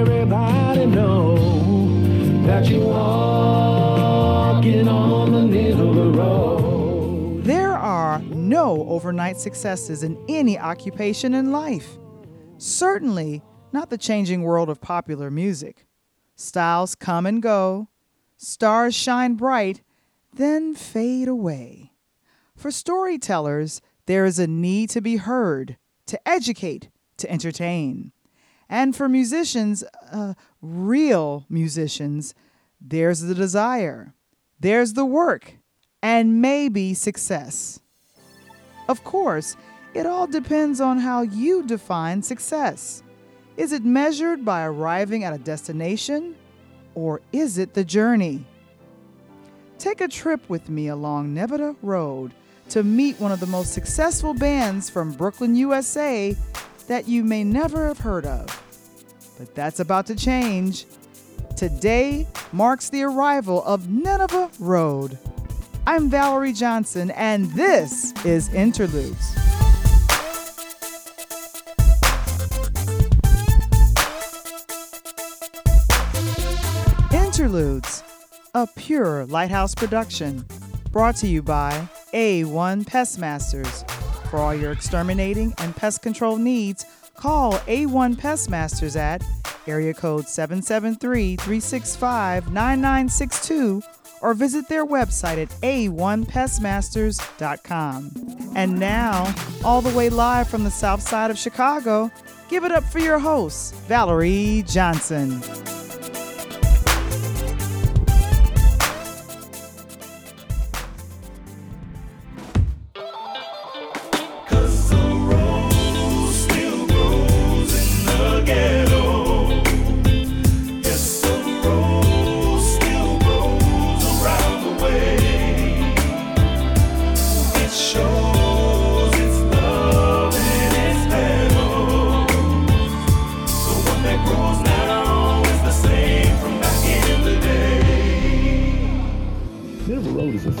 Everybody know that you're. There are no overnight successes in any occupation in life. Certainly not the changing world of popular music. Styles come and go, stars shine bright, then fade away. For storytellers, there is a need to be heard, to educate, to entertain. And for musicians, uh, real musicians, there's the desire, there's the work, and maybe success. Of course, it all depends on how you define success. Is it measured by arriving at a destination, or is it the journey? Take a trip with me along Nineveh Road to meet one of the most successful bands from Brooklyn, USA that you may never have heard of. But that's about to change. Today marks the arrival of Nineveh Road. I'm Valarie Johnson, and this is Interludes. Interludes, a pure lighthouse production, brought to you by A1 Pest Masters. For all your exterminating and pest control needs, call A1 Pest Masters at area code 773 365 9962 or visit their website at a1pestmasters.com. And now, all the way live from the south side of Chicago, give it up for your host, Valarie Johnson.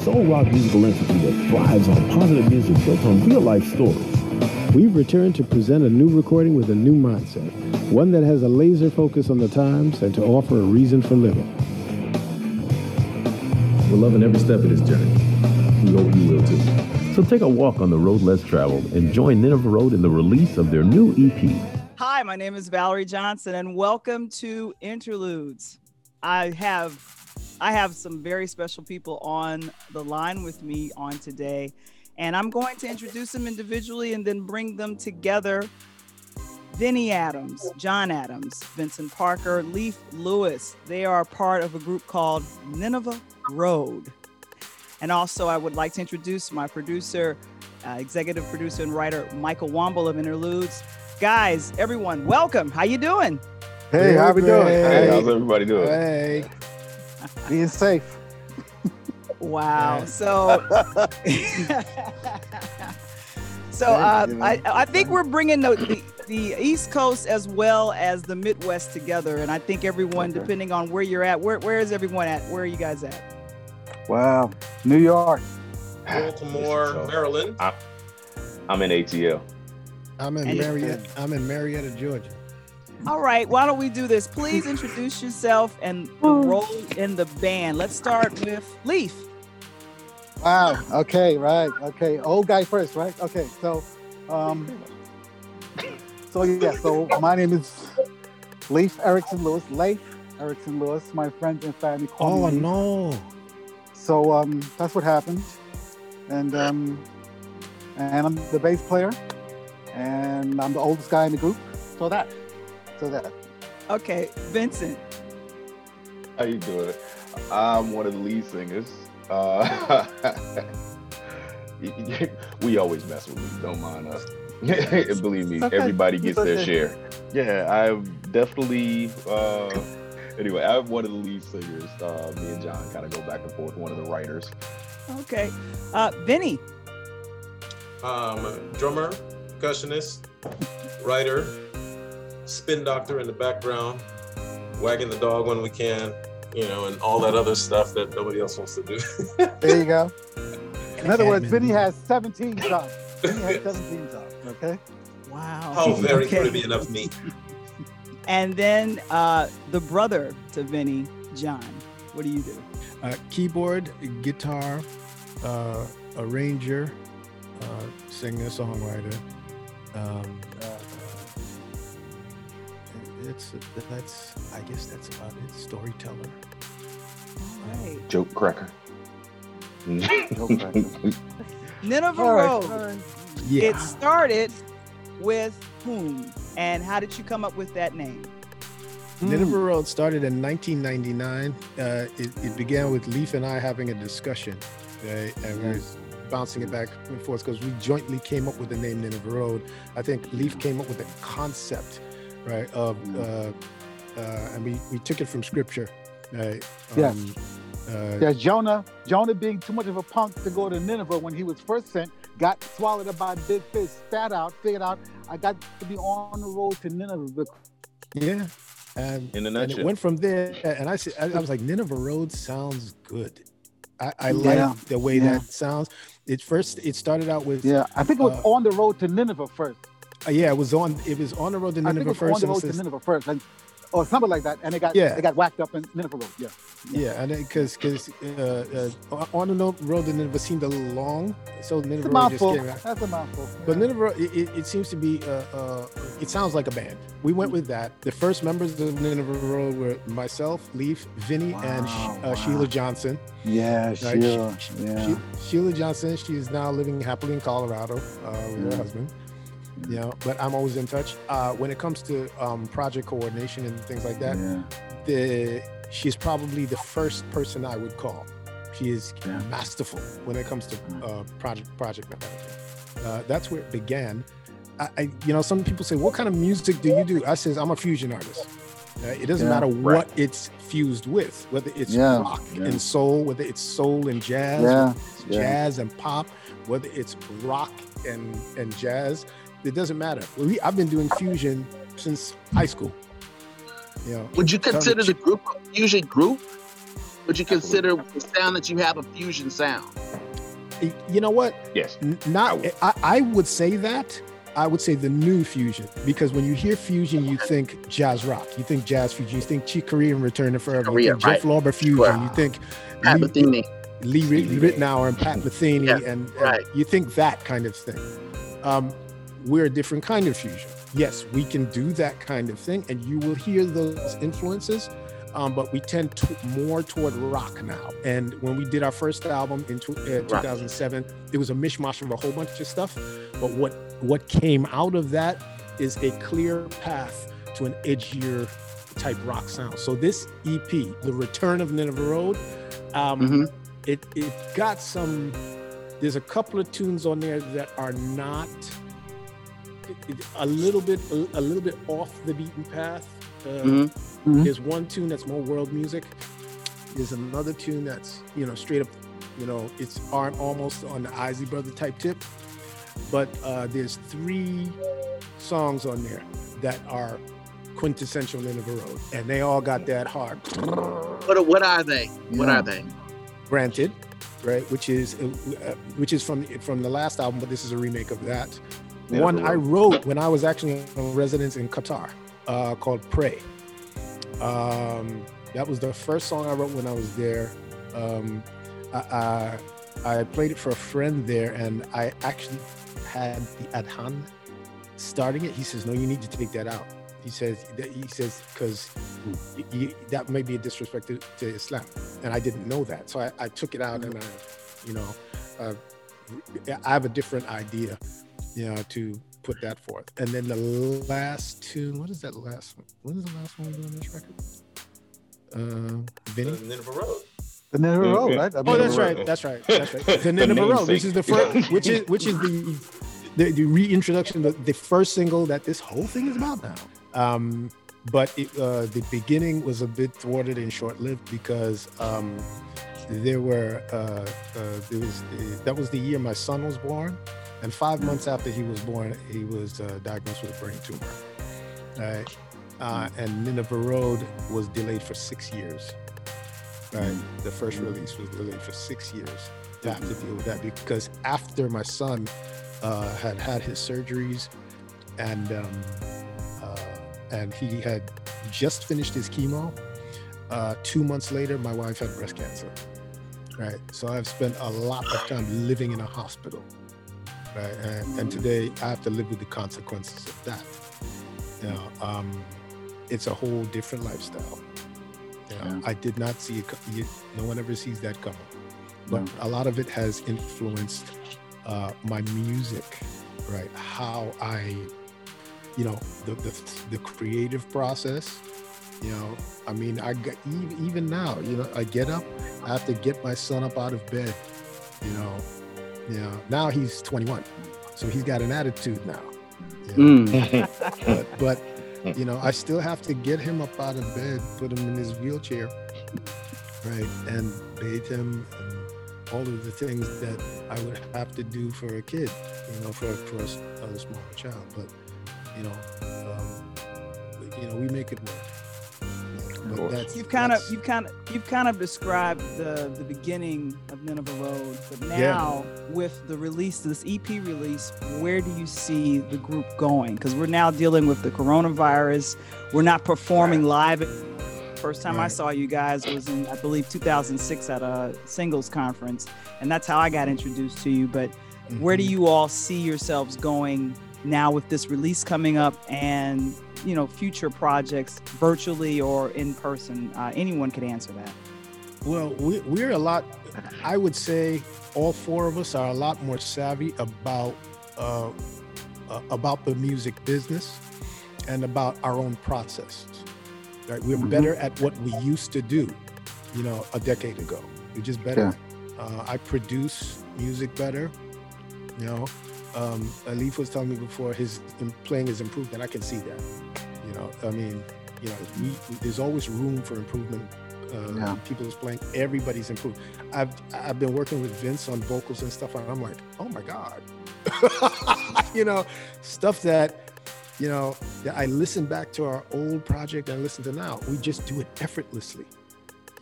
Soul rock musical entity that thrives on positive music built on real life stories. We've returned to present a new recording with a new mindset, one that has a laser focus on the times and to offer a reason for living. We're loving every step of this journey. We hope you will too. So take a walk on the road less traveled and join Nineveh Road in the release of their new EP. Hi, my name is Valarie Johnson, and welcome to Interludes. I have I have some very special people on the line with me on today, and I'm going to introduce them individually and then bring them together. Vinnie Adams, John Adams, Vincent Parker, Leaf Lewis. They are part of a group called Nineveh Road. And also, I would like to introduce my producer, uh, executive producer and writer Michael Wamble of Interludes. Guys, everyone, welcome. How you doing? Hey, how we doing? Hey, how's everybody doing? Hey, being safe. Wow. So, so uh, I, I think we're bringing the, the the East Coast as well as the Midwest together, and I think everyone, Okay. depending on where you're at, where where is everyone at? Where are you guys at? Wow, New York. Baltimore, Maryland. I'm in ATL. I'm in in Marietta. I'm in Marietta, Georgia. All right. Why don't we do this? Please introduce yourself and the role in the band. Let's start with Leaf. Wow. Okay, right. Okay, old guy first, right? Okay, so, um, so yeah. So my name is Leif Erickson Lewis. Leif Erickson Lewis. My friends and family call Oh me. Leif. no! So um, that's what happened, and um, and I'm the bass player, and I'm the oldest guy in the group. So that, so that. Okay, Vincent. How you doing? I'm one of the lead singers. Uh, we always mess with me. Don't mind us. Believe me, Okay. everybody gets their share. Yeah, I'm definitely. Uh, anyway, I'm one of the lead singers. Uh, me and John kind of go back and forth. One of the writers. Okay, uh, Vinny. Um, drummer, percussionist, writer, spin doctor in the background, wagging the dog when we can, you know, and all that other stuff that nobody else wants to do. There you go. In other words, Admin. Vinny has 17 jobs. Vinny has 17 jobs. Okay. Wow. How very Okay. Caribbean of me. And then uh, the brother to Vinny, John. What do you do? Uh, keyboard, guitar, uh, arranger, uh, singer, songwriter. Um, uh, it's that's I guess that's about it. Storyteller. All right. Joke cracker. Nineveh All right, Road. Yeah. It started with whom? And how did you come up with that name? Nineveh Road started in 1999. Uh, it, it began with Leaf and I having a discussion, right? and we were bouncing it back and forth because we jointly came up with the name Nineveh Road. I think Leaf came up with the concept, right? Of uh, uh, and we, we took it from scripture, right? Yes. Uh, Yeah, Jonah, Jonah being too much of a punk to go to Nineveh when he was first sent, got swallowed up by a big fish, spat out, figured out I got to be on the road to Nineveh. But Yeah. And, In a and it went from there. And I said, I, I was like, Nineveh Road sounds good. I, I Yeah, like the way yeah. that sounds. It first, it started out with, yeah, I think it was Uh, on the road to Nineveh first. uh, yeah, it was on, it was on the road to I think Nineveh it was first. on the road to Nineveh first, and, or something like that. And it got Yeah. it got whacked up in Nineveh Road. Yeah. Yeah, and because because uh, uh, on the no- road to Nineveh seemed a little long, so It's Nineveh a Road just came out. That's a mouthful. But Yeah. Nineveh, it, it, it seems to be, uh, uh, it sounds like a band. We went with that. The first members of Nineveh Road were myself, Leaf, Vinny, and Wow, uh, wow. Sheila Johnson. Yeah, Right, sure. She- Yeah. She- Sheila Johnson, she's now living happily in Colorado uh, with her husband. You know, but I'm always in touch. Uh, when it comes to um, project coordination and things like that, yeah. the she's probably the first person I would call. She is Yeah. masterful when it comes to uh, project project management. Uh, that's where it began. I, I, you know, some people say, "What kind of music do you do?" I says, "I'm a fusion artist." Uh, it doesn't Yeah. matter what it's fused with, whether it's Yeah, rock yeah. and soul, whether it's soul and jazz, Yeah, yeah. jazz and pop, whether it's rock and and jazz. It doesn't matter. We, I've been doing fusion since high school. You know, Would you consider the group a fusion group? Would you consider the sound that you have a fusion sound? you know what? Yes. N- Not, I, I would say that. I would say the new fusion because when you hear fusion, you think jazz rock, you think jazz fusion, you think Chick Corea and Return to Forever, you Corea, think Jeff Lorber fusion, Wow. you think Pat Lee, Metheny. Lee Rit- Ritenour and Pat Metheny, Yeah, and, and right. you think that kind of thing. Um, we're a different kind of fusion. Yes, we can do that kind of thing, and you will hear those influences. Um, but we tend to more toward rock now. And when we did our first album in tw- uh, 2007, it was a mishmash of a whole bunch of stuff. But what what came out of that is a clear path to an edgier type rock sound. So this EP, The Return of Nineveh Road, um, Mhm. it it got some. There's a couple of tunes on there that are not a little bit a, little bit off the beaten path. Uh, Mhm. Mhm. There's one tune that's more world music. There's another tune that's you know straight up, you know, it's ar- almost on the Isley Brother type tip. But uh, there's three songs on there that are quintessential Nineveh Road, and they all got that hard. What, are- what are they? What Yeah. are they? Granted, right? Which is uh, which is from from the last album, but this is a remake of that. One I wrote when I was actually in residence in Qatar, uh, called "Pray." Um, that was the first song I wrote when I was there. Um, I, I I played it for a friend there, and I actually had the adhan starting it. He says, "No, you need to take that out." He says he says because that may be a disrespect to, to Islam, and I didn't know that, so I, I took it out, and I, you know, uh, I have a different idea, you know, to put that forth. And then the last tune, what is that last one? What is the last one on this record? Uh, Vinny. The Nineveh Road. The Nineveh Yeah, Road, right? I Oh, that's Road. right. That's right. That's right. The The Nineveh Road, which is the first, which is which is the the, the reintroduction, the, the first single that this whole thing is about now. Um, but it, uh, the beginning was a bit thwarted and short-lived because um, there were uh, uh, there was that was the year my son was born, and five months after he was born, he was uh, diagnosed with a brain tumor. Right, uh, and Nineveh Road was delayed for six years. Right, the first release was delayed for six years to have to deal with that because after my son uh, had had his surgeries, and um, uh, and he had just finished his chemo. Uh, two months later, my wife had breast cancer. Right, so I've spent a lot of time living in a hospital. Right, and, and today I have to live with the consequences of that. You know, um, it's a whole different lifestyle. You know, I did not see it. You, no one ever sees that coming. But a lot of it has influenced uh, my music, right? How I, you know, the, the the creative process. You know, I mean, I got even, even now. You know, I get up. I have to get my son up out of bed. You know, you know. Now he's 21, so he's got an attitude now. you know. but, but you know, I still have to get him up out of bed, put him in his wheelchair, right, and bathe him, and all of the things that I would have to do for a kid, you know, for for a, s- a small child. But you know, um, you know, we make it work. But that's You've kind of you've kind of you've kind of described the the beginning of Nineveh Road, but Yeah. now with the release, this EP release, where do you see the group going? Because we're now dealing with the coronavirus. We're not performing live. First time I saw you guys was in I believe 2006 at a singles conference, and that's how I got introduced to you. But where do Mhm. you all see yourselves going now with this release coming up and you know future projects virtually or in person uh, anyone could answer that Well, we, we're a lot. I would say all four of us are a lot more savvy about uh, uh, about the music business and about our own process. Right, we're Mhm. better at what we used to do. You know, a decade ago, we're just better. Uh, I produce music better. You know, um, Alif was telling me before his playing is improved, and I can see that. You know, I mean, you know, we, there's always room for improvement. Uh, Yeah. People's playing, everybody's improved. I've I've been working with Vince on vocals and stuff, and I'm like, oh my god, you know, stuff that. You know, that I listen back to our old project and listen to now. We just do it effortlessly.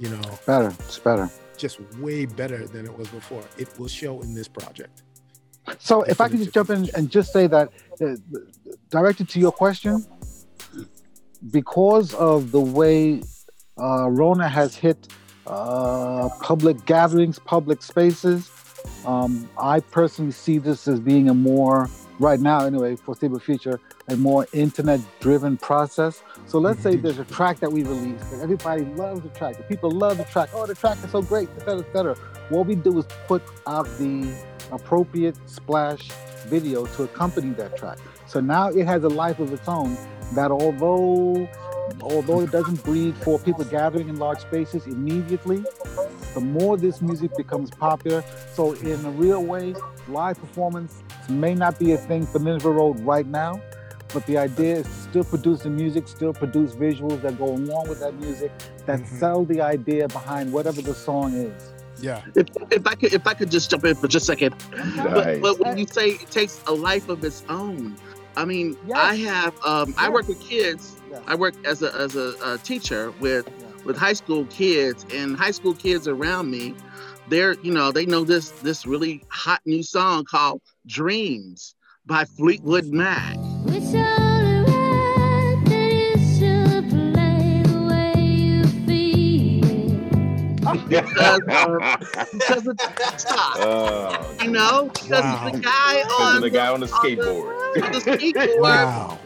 You know, Better. It's better. just way better than it was before. It will show in this project. So if I could just jump in and just say that, uh, directed to your question, because of the way uh, Rona has hit uh, public gatherings, public spaces, um, I personally see this as being a more, right now anyway, foreseeable future, a more internet-driven process. So let's say there's a track that we released and everybody loves the track. The people love the track. Oh, the track is so great, et cetera, et cetera. What we do is put out the appropriate splash video to accompany that track. So now it has a life of its own that although although it doesn't breed for people gathering in large spaces immediately, the more this music becomes popular. So in a real way, live performance may not be a thing for Nineveh Road right now, but the idea is to still produce the music, still produce visuals that go along with that music, that Mhm. sell the idea behind whatever the song is. Yeah. If, if I could, if I could just jump in for just a second, but, Nice. but when you say it takes a life of its own, I mean, I have, um, I work with kids. Yeah. I work as a as a, a teacher with Yeah. with high school kids, and high school kids around me, they're you know they know this this really hot new song called "Dreams" by Fleetwood Mac. Because, uh, because of TikTok. Oh, You know, because Wow. the guy on of the guy on the on the- skateboard. on the skateboard Wow.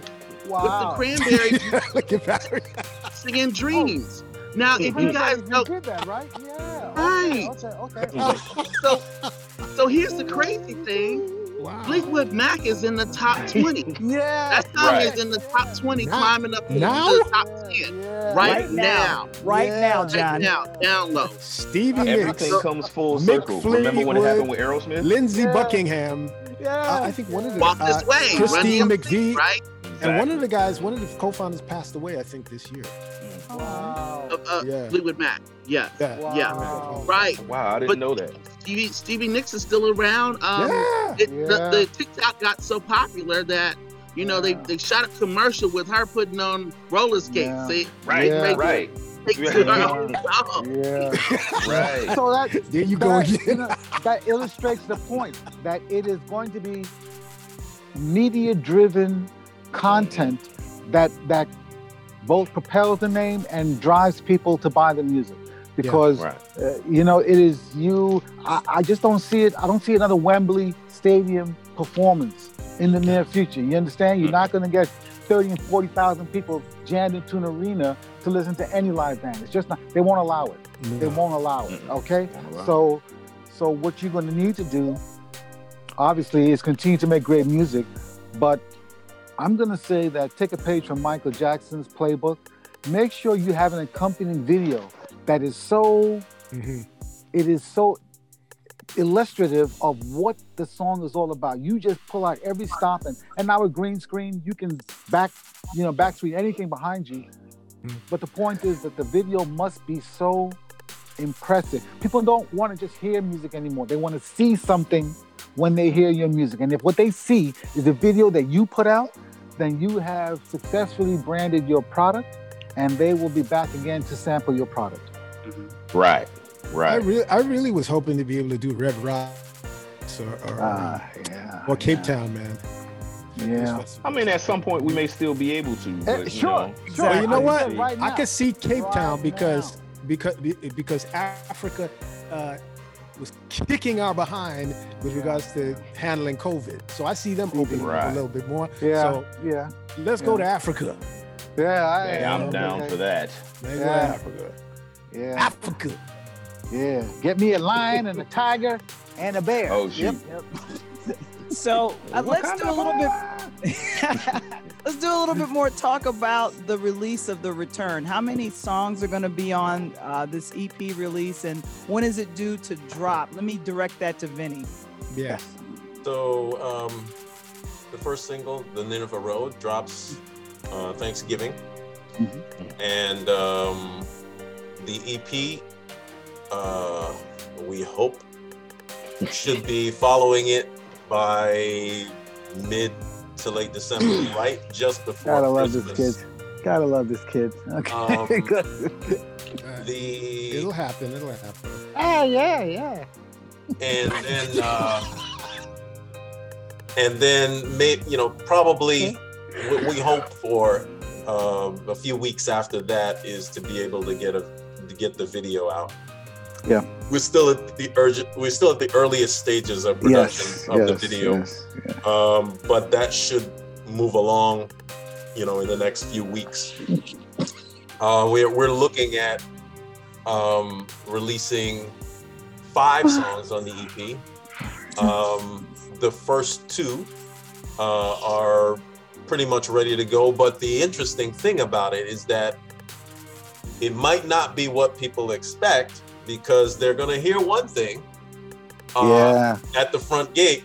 with the Wow. cranberries Look at Valarie. singing "Dreams." Now, if you guys you know, did that, right? Yeah. Right. Okay, okay, okay. so so here's the crazy thing: Wow. Fleetwood Mac is in the top 20. Yeah. That song Right. is in the top 20, Now- climbing up into now? the top 10 Yeah. right, Right now. now. right Yeah. now Right john now, download. Stevie Nicks, Everything comes full Mick circle. Remember when it happened with Fleetwood, Aerosmith? Lindsey Yeah. Buckingham. Yeah. Uh, I think one of the Walk uh, this way, Christine McVie, right? And one of the guys, one of the co-founders passed away. I think this year. Wow. Uh, uh, Yeah. Fleetwood Mac. Yeah. Yeah. Wow. Right. Wow, I didn't But- know that. Stevie Stevie Nicks is still around. Um, yeah. it, Yeah. the, the TikTok got so popular that you know they, Yeah. they shot a commercial with her putting on roller skates. Yeah. See, Right, Yeah. They- right, they took her own song. Yeah. right. So that There you go that, you again. know, that illustrates the point that it is going to be media driven content that that both propels the name and drives people to buy the music. Because Right. uh, you know it is you I, I just don't see it i don't see another wembley stadium performance in the near future. You understand? You're not going to get 30 and 40,000 people jammed into an arena to listen to any live band. It's just not they won't allow it. They won't allow it okay? So so what you're going to need to do obviously is continue to make great music but i'm going to say that take a page from michael jackson's playbook make sure you have an accompanying video that is so Mhm. it is so illustrative of what the song is all about. You just pull out every stop and and now with green screen, you can back, you know, back screen anything behind you. Mm. But the point is that the video must be so impressive. People don't want to just hear music anymore. They want to see something when they hear your music. And if what they see is a video that you put out, then you have successfully branded your product and they will be back again to sample your product. Right. I Right. really, I really was hoping to be able to do Red Rock or, or, Ah, yeah. or Cape Town, man. Yeah. I mean, at some point we may still be able to. Eh, But, you sure, know, sure. Well, you know what? right I now. could see Cape Right Town because now. because because Africa uh, was kicking our behind with regards to handling COVID. So I see them opening up a little bit more. Yeah, So yeah, let's go to Africa. yeah. I, hey, I'm down okay. for that. Let's go to Yeah. Africa. Yeah, Africa. yeah. Get me a lion and a tiger and a bear. Oh, Yep, shoot. yep. So uh, let's do a little bit. let's do a little bit more talk about the release of the return. How many songs are going to be on uh, this EP release, and when is it due to drop? Let me direct that to Vinny. Yeah. So um, the first single, "The Nineveh Road," drops uh, Thanksgiving, and um, the EP, uh, we hope, should be following it by mid to late December, right just before Gotta love Christmas. this kid. Gotta love this kid. Okay. Um, Uh, The it'll happen. It'll happen. ah, yeah, yeah. and then uh, and then may you know probably what we hope for um, a few weeks after that is to be able to get a to get the video out. Yeah. We're still at the urgent. We're still at the earliest stages of production Yes, of the video, yes, yeah. um, but that should move along, you know, in the next few weeks. Uh, we're we're looking at um, releasing five songs on the EP. Um, the first two uh, are pretty much ready to go, but the interesting thing about it is that it might not be what people expect because they're going to hear one thing uh, yeah. at the front gate.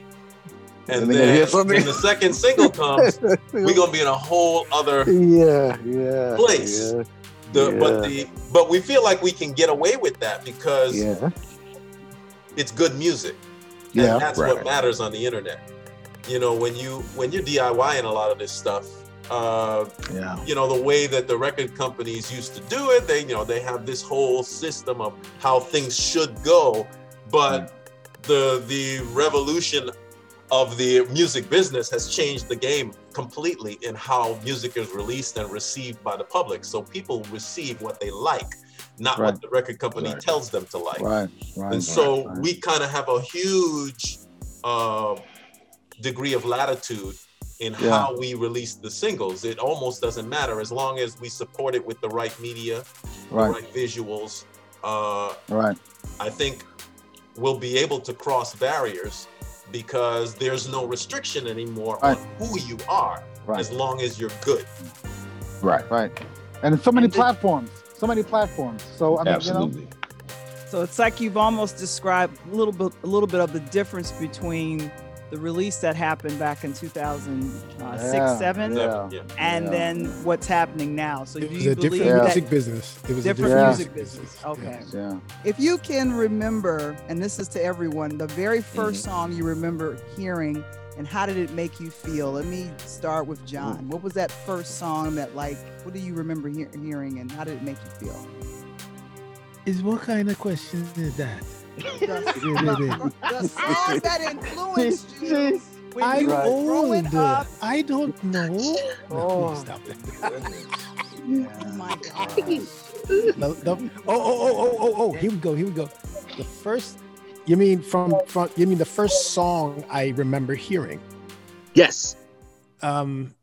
And And then when the second single comes, we're gonna be in a whole other yeah, yeah. place. Yeah, the but the but we feel like we can get away with that because yeah. it's good music. Yeah. And that's Right. what matters on the internet. You know, when you when you're DIYing a lot of this stuff, uh, yeah. you know, the way that the record companies used to do it, they you know, they have this whole system of how things should go, but the the revolution of the music business has changed the game completely in how music is released and received by the public. So people receive what they like, not Right. what the record company Right. tells them to like. Right, right. And so we kind of have a huge uh, degree of latitude in Yeah. how we release the singles. It almost doesn't matter as long as we support it with the right media, the right, right visuals. Uh, right. I think we'll be able to cross barriers because there's no restriction anymore Right. on who you are Right. as long as you're good. Right. Right. And so many And the- platforms. So many platforms. So I mean, Absolutely. you know, So it's like you've almost described a little bit, a little bit of the difference between the release that happened back in 2006, Yeah, seven, yeah. Yeah. and yeah. then what's happening now. So It do was you a believe different that music business. It was different a different music business? Okay. yeah. If you can remember, and this is to everyone, the very 1st Mm-hmm. song you remember hearing, and how did it make you feel? Let me start with John. What was that first song that, like, what do you remember hear- hearing, and how did it make you feel? Is what kind of question is that? The, the that influenced you. when I you were old. I don't know. Oh. Stop it. Oh my God. The- the- oh, oh, oh, oh, oh, oh, here we go, here we go. The first, you mean from, from, you mean the first song I remember hearing? Yes. Um,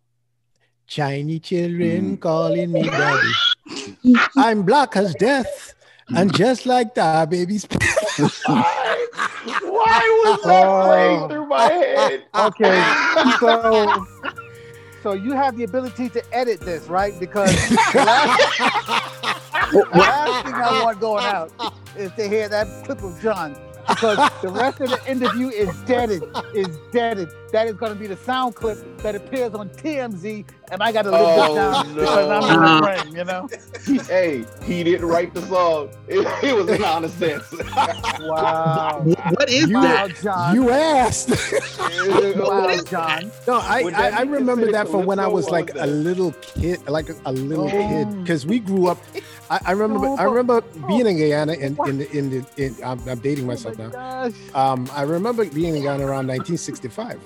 Chinese children calling me daddy. I'm black as death, and just like that, baby's. Why was that Oh. playing through my head? Okay, so so you have the ability to edit this, right? Because the last, the last thing I want going out is to hear that clip of John. Because the rest of the interview is deaded, is deaded. That is going to be the sound clip that appears on TMZ, and I got to live Oh, this down because I'm no. your friend, you know? hey, he didn't write the song. It, it was an honest answer. Wow. What is You- that? John. You asked. wow, John. No, I, I, I remember that from when I was like was a little kid, like a, a little Oh. kid, because we grew up. I, I remember, No, I but- remember being in Guyana, and in the, in the, in, I'm, I'm dating myself oh my now. gosh. Um, I remember being in Guyana around 1965,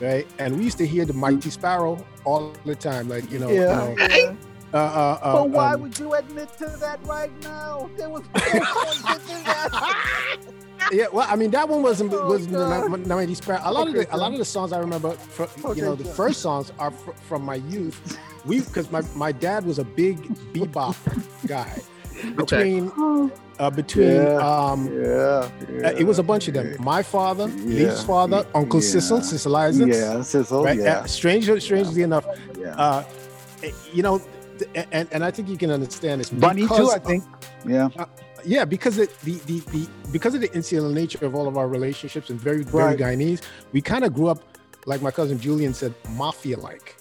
right? And we used to hear the Mighty Sparrow all the time, like you know. you know, yeah. uh, uh, uh, But why um, would you admit to that right now? There was no point to do that. Yeah, well, I mean that one wasn't Oh, wasn't the God. ni- 90s sparrow. A lot of the a lot of the songs I remember, from, Okay, you know, the John. first songs are fr- from my youth. We because my my dad was a big bebop guy. Between uh, between Yeah. um, Yeah. uh, it was a bunch of them. My father, Yeah. Lee's father, Uncle Yeah. Cecil, Cecil Isaacs. Yeah, Sizzle. right? Yeah. Uh, strangely, strangely enough, yeah. uh, eh, you know, th- and and I think you can understand this. Bunny too, I think. Yeah. Yeah, because it, the, the the because of the insular nature of all of our relationships and very very Right. Guyanese, we kind of grew up like my cousin Julian said, mafia like,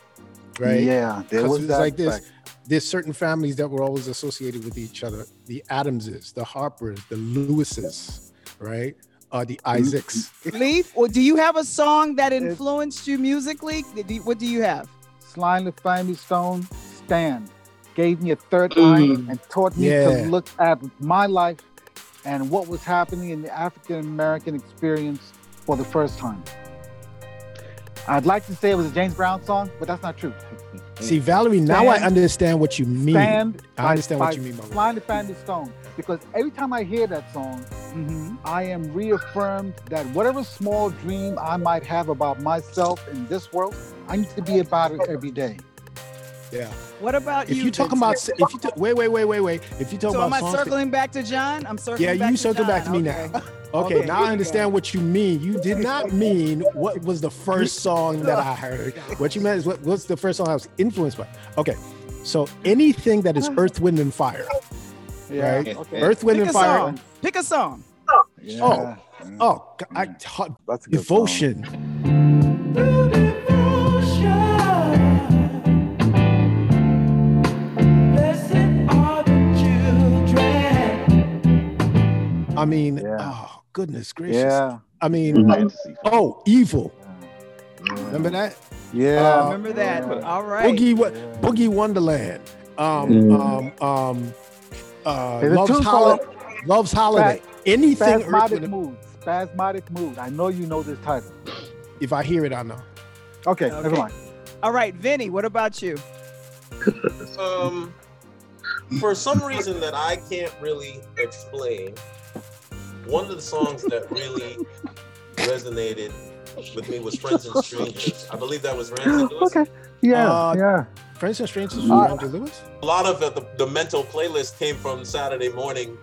right? Yeah. There 'Cause was it's that. like this. fact. There's certain families that were always associated with each other: the Adamses, the Harpers, the Lewises, right? Uh, the Mm-hmm. Isaacs. Leaf, or do you have a song that influenced you musically? What do you have? Slyly Family Stone stand gave me a third eye Mm. and taught me Yeah. to look at my life and what was happening in the African American experience for the first time. I'd like to say it was a James Brown song, but that's not true. See, Valarie, now I understand what you mean. Stand I by- understand what by you mean by that. Slyly Family Stone. Because every time I hear that song, Mm-hmm. I am reaffirmed that whatever small dream I might have about myself in this world, I need to be about it every day. Yeah. What about If you? you talk about, if you talk, wait, wait, wait, wait, wait. If you talk so about am I songs that- circling back to John? I'm circling. Yeah, back you to circle back to me Okay. now. Okay, Okay, now I understand what you mean. You did not mean what was the first song that I heard. What you meant is what, what's the first song I was influenced by. Okay, so anything that is Earth, Wind, and Fire. Yeah. Right. Okay. Earth, Wind, Pick and a Fire. song. Pick a song. Yeah. Oh, Oh, oh g- mm. I, hot That's a good song. I mean, Yeah. oh goodness gracious. Yeah. I mean, Fantasy. oh, evil. Remember that? Yeah. Uh, Remember that? yeah. All right. Boogie, Wo- Yeah. Boogie Wonderland. Um, Mm. um, um, uh, There's a Love's tune Holiday. called Love's Holiday. Anything Spasmodic Wind, mood. Spasmodic mood. I know you know this title. if I hear it, I know. Okay, Okay. never mind. All right, Vinny. What about you? Um, for some reason that I can't really explain, one of the songs that really resonated with me was "Friends and Strangers." I believe that was Ramsey Lewis. Okay. Yeah. Uh, yeah. Friends and Strangers Uh, with Andrew Lewis. A lot of the, the mental playlist came from Saturday morning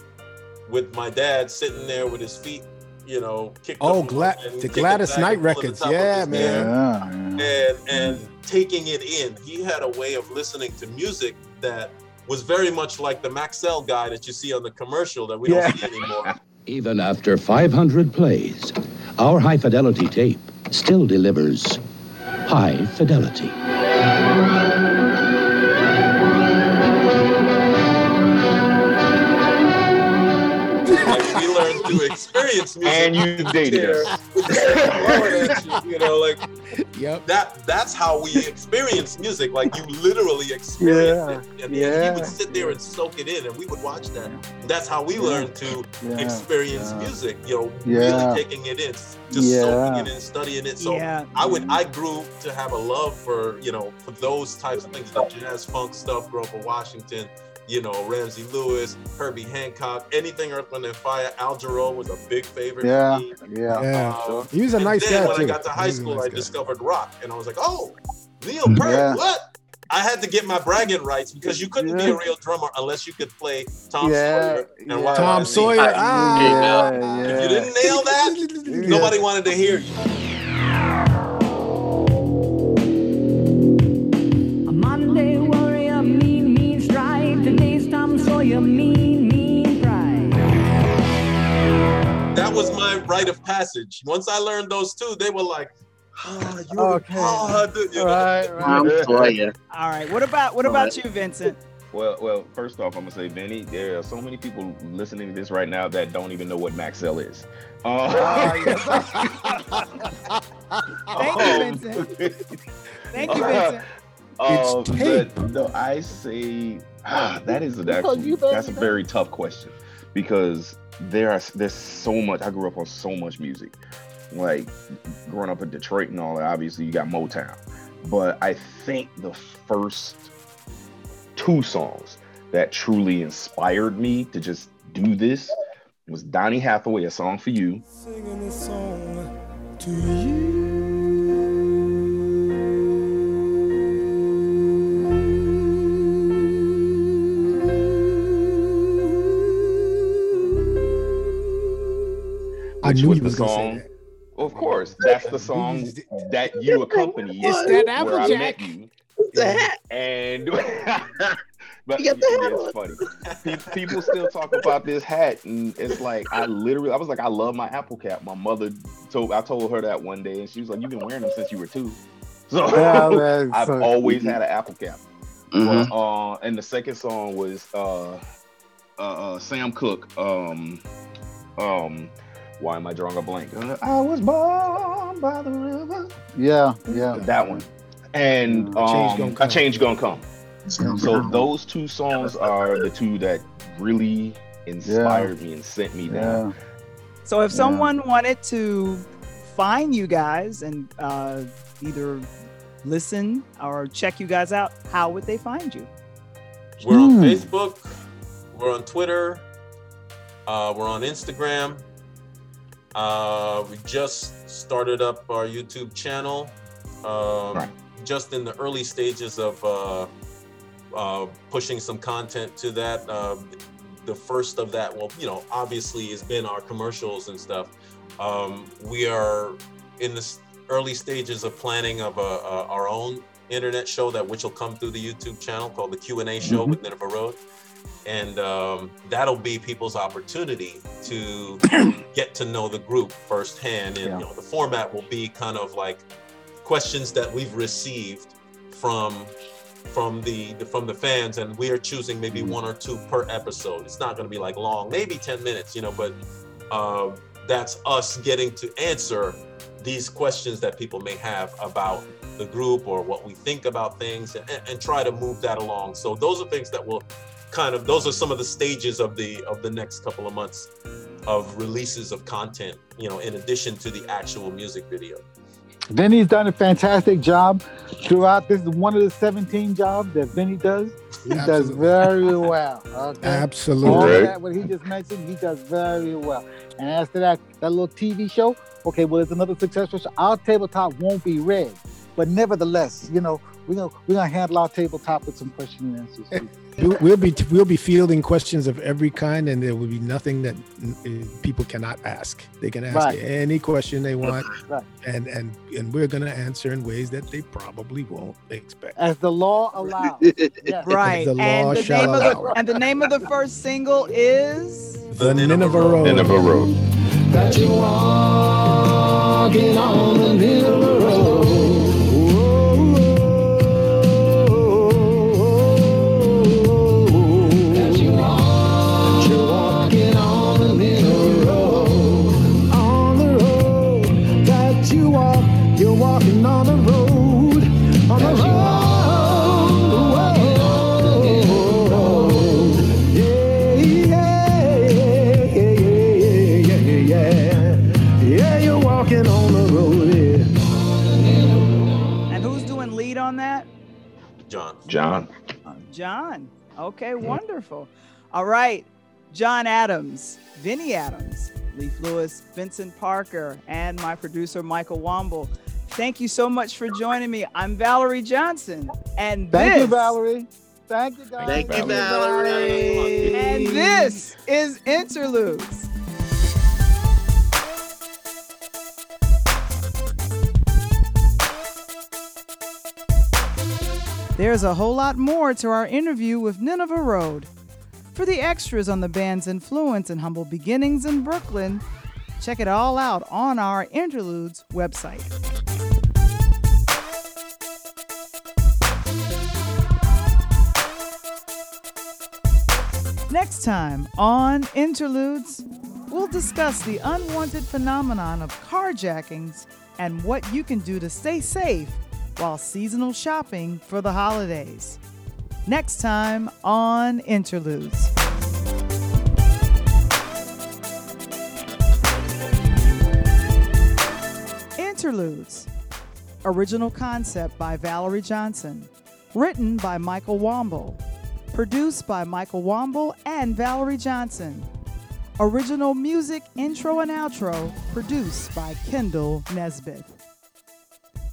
with my dad sitting there with his feet, you know, kicked Oh, up Gla- the Gladys back Knight and pulling the records. Yeah, man. hair Yeah. and and taking it in. He had a way of listening to music that was very much like the Maxell guy that you see on the commercial that we Yeah. don't see anymore. Even after 500 plays, our high fidelity tape still delivers high fidelity. To experience music. And you dated there us. with the same blowing at you, you know, like Yep. that. That's how we experience music. Like you literally experience Yeah, it, and, and he would sit there and soak it in, and we would watch that. That's how we learned to Yeah, experience yeah. music. You know, Yeah. really taking it in, just Yeah. soaking it in, studying it. So yeah. I would I grew to have a love for you know for those types of things, the jazz funk stuff. Grew up in Washington, you know Ramsey Lewis, Herbie Hancock, anything Earth Wind and Fire. Al Jarreau was a big favorite Yeah, for yeah. Yeah. Uh, He was a and nice then guy when too. I got to high school, nice I guy. discovered rock, and I was like, oh, Neil Peart, Yeah. what? I had to get my bragging rights because you couldn't be a real drummer unless you could play Tom Yeah, Sawyer and yeah. Tom Sawyer. Ah, Yeah, If you didn't nail that, nobody wanted to hear you. Rite of passage. Once I learned those two, they were like, ah, you're Okay. God. You know? Right, Tom right. Sawyer. All right. What about what about you, Vincent? Well, well, first off, I'm gonna say, Benny, there are so many people listening to this right now that don't even know what Maxell is. Ah, Uh, Thank you, um, Vincent. Thank you, Vincent. It's tape. but no, I say ah, that is a, Because actually, that's a very tough question because there are there's so much. I grew up on so much music, like growing up in Detroit and all that. Obviously, you got Motown, but I think the first two songs that truly inspired me to just do this was Donny Hathaway, "A Song for You." Which knew was he the was gonna say song. that. Of course, that's the song that you accompanied It's that where I met Applejack. you. And but You got the it's funny. People still talk about this hat, and it's like I literally, I was like, I love my Apple cap. My mother told, I told her that one day, and she was like, "You've been wearing them since you were two. So Yeah, man, I've so- always had an Apple cap. Mhm. But, uh, and the second song was uh, uh, uh, Sam Cooke. Um, um, why am I drawing a blank? I was born by the river. Yeah, yeah. That one. And A Change Gonna um, Come. a change gonna come. So those two songs are the two that really inspired me and sent me down. Yeah. So if Yeah. someone wanted to find you guys and uh, either listen or check you guys out, how would they find you? We're on Hmm. Facebook. We're on Twitter. Uh, we're on Instagram. Uh, we just started up our YouTube channel. Um, Right. Just in the early stages of uh, uh, pushing some content to that. Uh, the first of that, well, you know, obviously has been our commercials and stuff. Um, we are in the early stages of planning of a, a, our own internet show that which will come through the YouTube channel called the Q and A Show with Nineveh Road, and um, that'll be people's opportunity to get to know the group firsthand. And Yeah. you know, the format will be kind of like questions that we've received from from the from the fans, and we are choosing maybe one or two per episode. It's not going to be like long, maybe ten minutes, you know, but uh, that's us getting to answer these questions that people may have about the group or what we think about things and, and try to move that along so those are things that will kind of those are some of the stages of the of the next couple of months of releases of content you know in addition to the actual music video Vinny's done a fantastic job throughout. This is one of the 17 jobs that Vinny does. He does very well. Okay. All Absolutely. of that, what he just mentioned, he does very well. And as to that, that little TV show, okay, well, it's another successful show. Our tabletop won't be red. but nevertheless, you know, we're gonna we're gonna handle our tabletop with some question and answers. We'll, we'll be we'll be fielding questions of every kind, and there will be nothing that uh, people cannot ask. They can ask Right. any question they want, Right. and and and we're gonna answer in ways that they probably won't expect. As the law allows. Yes. Right. The law and the shall name of the and the name of the first single is The Nineveh Road. Nineveh Road. that you're walking on the Nineveh Road. That you walk, you're walking on the Nineveh John. Okay, hmm. wonderful. All right. John Adams, Vinny Adams, Leaf Lewis, Vincent Parker, and my producer, Michael Wamble. Thank you so much for joining me. I'm Valarie Johnson. And Thank this, you, Valarie. Thank you, guys. Thank you, Valarie. Valarie. And this is Interludes. There's a whole lot more to our interview with Nineveh Road. For the extras on the band's influence and humble beginnings in Brooklyn, check it all out on our Interludes website. Next time on Interludes, we'll discuss the unwanted phenomenon of carjackings and what you can do to stay safe while seasonal shopping for the holidays. Next time on Interludes. Interludes. Original concept by Valarie Johnson. Written by Michael Wamble. Produced by Michael Wamble and Valarie Johnson. Original music intro and outro produced by Kendall Nesbitt.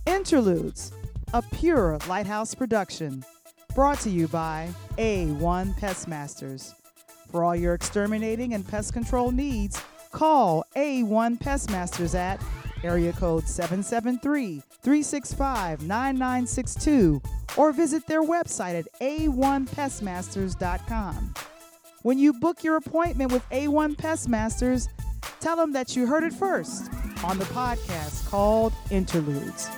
Interludes, a pure lighthouse production, brought to you by A1 Pest Masters. For all your exterminating and pest control needs, call A1 Pest Masters at area code 773-365-9962 or visit their website at a1pestmasters.com. When you book your appointment with A1 Pest Masters, tell them that you heard it first on the podcast called Interludes.